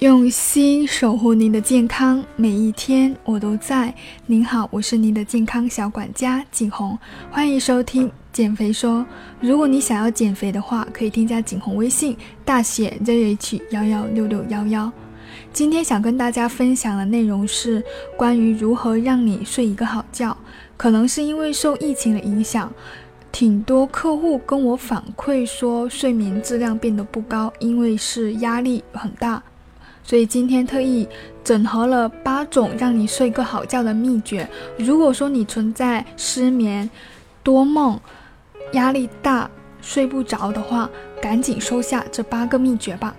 用心守护您的健康，每一天我都在。您好，我是您的健康小管家景红，欢迎收听减肥说。如果你想要减肥的话，可以添加景红微信，大写 ZH 幺幺六六幺幺。今天想跟大家分享的内容是关于如何让你睡一个好觉。可能是因为受疫情的影响，挺多客户跟我反馈说睡眠质量变得不高，因为是压力很大。所以今天特意整合了八种让你睡个好觉的秘诀。如果说你存在失眠、多梦、压力大、睡不着的话，赶紧收下这八个秘诀吧。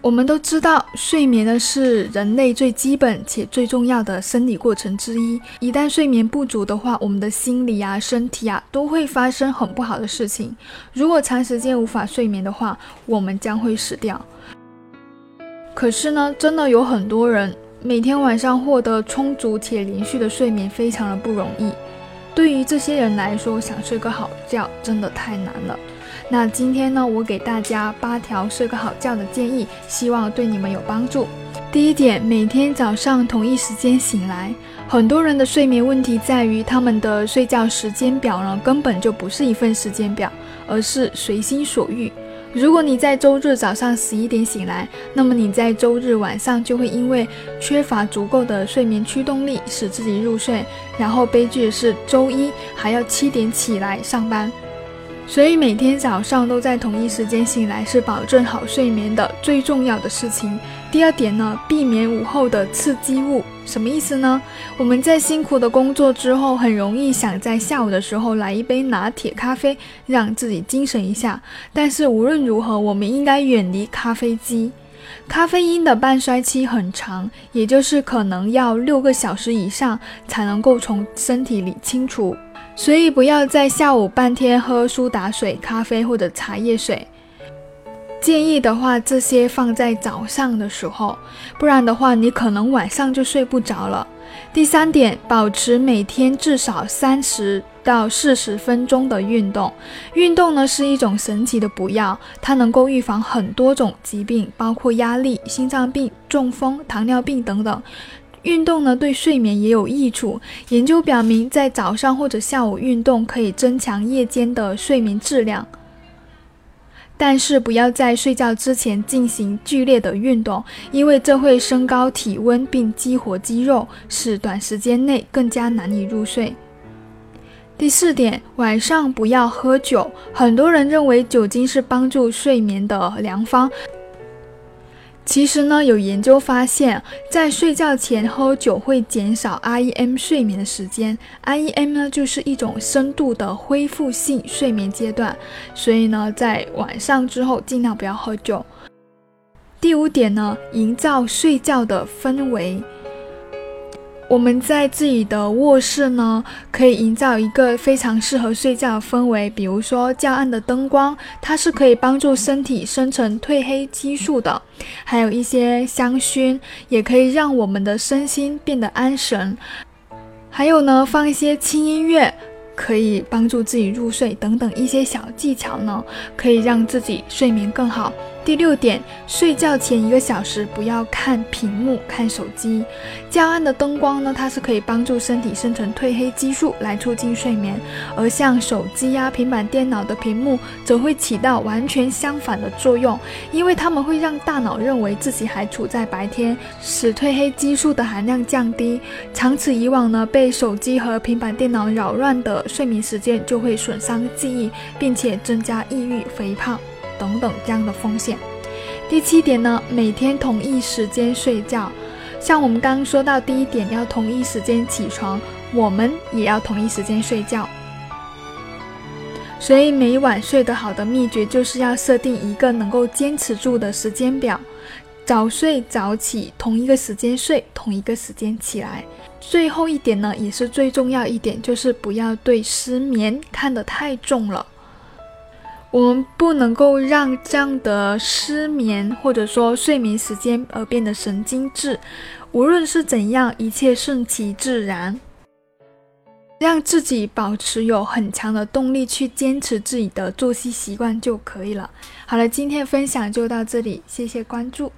我们都知道，睡眠呢是人类最基本且最重要的生理过程之一。一旦睡眠不足的话，我们的心理啊、身体啊都会发生很不好的事情。如果长时间无法睡眠的话，我们将会死掉。可是呢，真的有很多人每天晚上获得充足且连续的睡眠非常的不容易。对于这些人来说，想睡个好觉真的太难了。那今天呢，我给大家八条睡个好觉的建议，希望对你们有帮助。第一点，每天早上同一时间醒来。很多人的睡眠问题在于他们的睡觉时间表呢，根本就不是一份时间表，而是随心所欲。如果你在周日早上十一点醒来，那么你在周日晚上就会因为缺乏足够的睡眠驱动力，使自己入睡。然后悲剧的是，周一还要七点起来上班。所以每天早上都在同一时间醒来，是保证好睡眠的最重要的事情。第二点呢，避免午后的刺激物。什么意思呢？我们在辛苦的工作之后，很容易想在下午的时候来一杯拿铁咖啡，让自己精神一下。但是无论如何，我们应该远离咖啡机。咖啡因的半衰期很长，也就是可能要六个小时以上才能够从身体里清除。所以不要在下午半天喝苏打水、咖啡或者茶叶水。建议的话，这些放在早上的时候，不然的话，你可能晚上就睡不着了。第三点，保持每天至少三十到四十分钟的运动。运动呢是一种神奇的补药，它能够预防很多种疾病，包括压力、心脏病、中风、糖尿病等等。运动呢，对睡眠也有益处。研究表明，在早上或者下午运动可以增强夜间的睡眠质量。但是不要在睡觉之前进行剧烈的运动，因为这会升高体温并激活肌肉，使短时间内更加难以入睡。第四点，晚上不要喝酒。很多人认为酒精是帮助睡眠的良方。其实呢，有研究发现，在睡觉前喝酒会减少 REM 睡眠的时间。REM 呢，就是一种深度的恢复性睡眠阶段，所以呢，在晚上之后尽量不要喝酒。第五点呢，营造睡觉的氛围。我们在自己的卧室呢，可以营造一个非常适合睡觉的氛围，比如说较暗的灯光，它是可以帮助身体生成褪黑激素的；还有一些香薰，也可以让我们的身心变得安神；还有呢，放一些轻音乐，可以帮助自己入睡等等一些小技巧呢，可以让自己睡眠更好。第六点，睡觉前一个小时不要看屏幕、看手机。较暗的灯光呢，它是可以帮助身体生成褪黑激素来促进睡眠，而像手机呀、平板电脑的屏幕则会起到完全相反的作用，因为它们会让大脑认为自己还处在白天，使褪黑激素的含量降低。长此以往呢，被手机和平板电脑扰乱的睡眠时间就会损伤记忆，并且增加抑郁、肥胖。等等这样的风险。第七点呢，每天同一时间睡觉。像我们刚刚说到第一点，要同一时间起床，我们也要同一时间睡觉。所以每晚睡得好的秘诀，就是要设定一个能够坚持住的时间表，早睡早起，同一个时间睡，同一个时间起来。最后一点呢，也是最重要一点，就是不要对失眠看得太重了。我们不能够让这样的失眠或者说睡眠时间而变得神经质。无论是怎样，一切顺其自然，让自己保持有很强的动力去坚持自己的作息习惯就可以了。好了，今天分享就到这里，谢谢关注。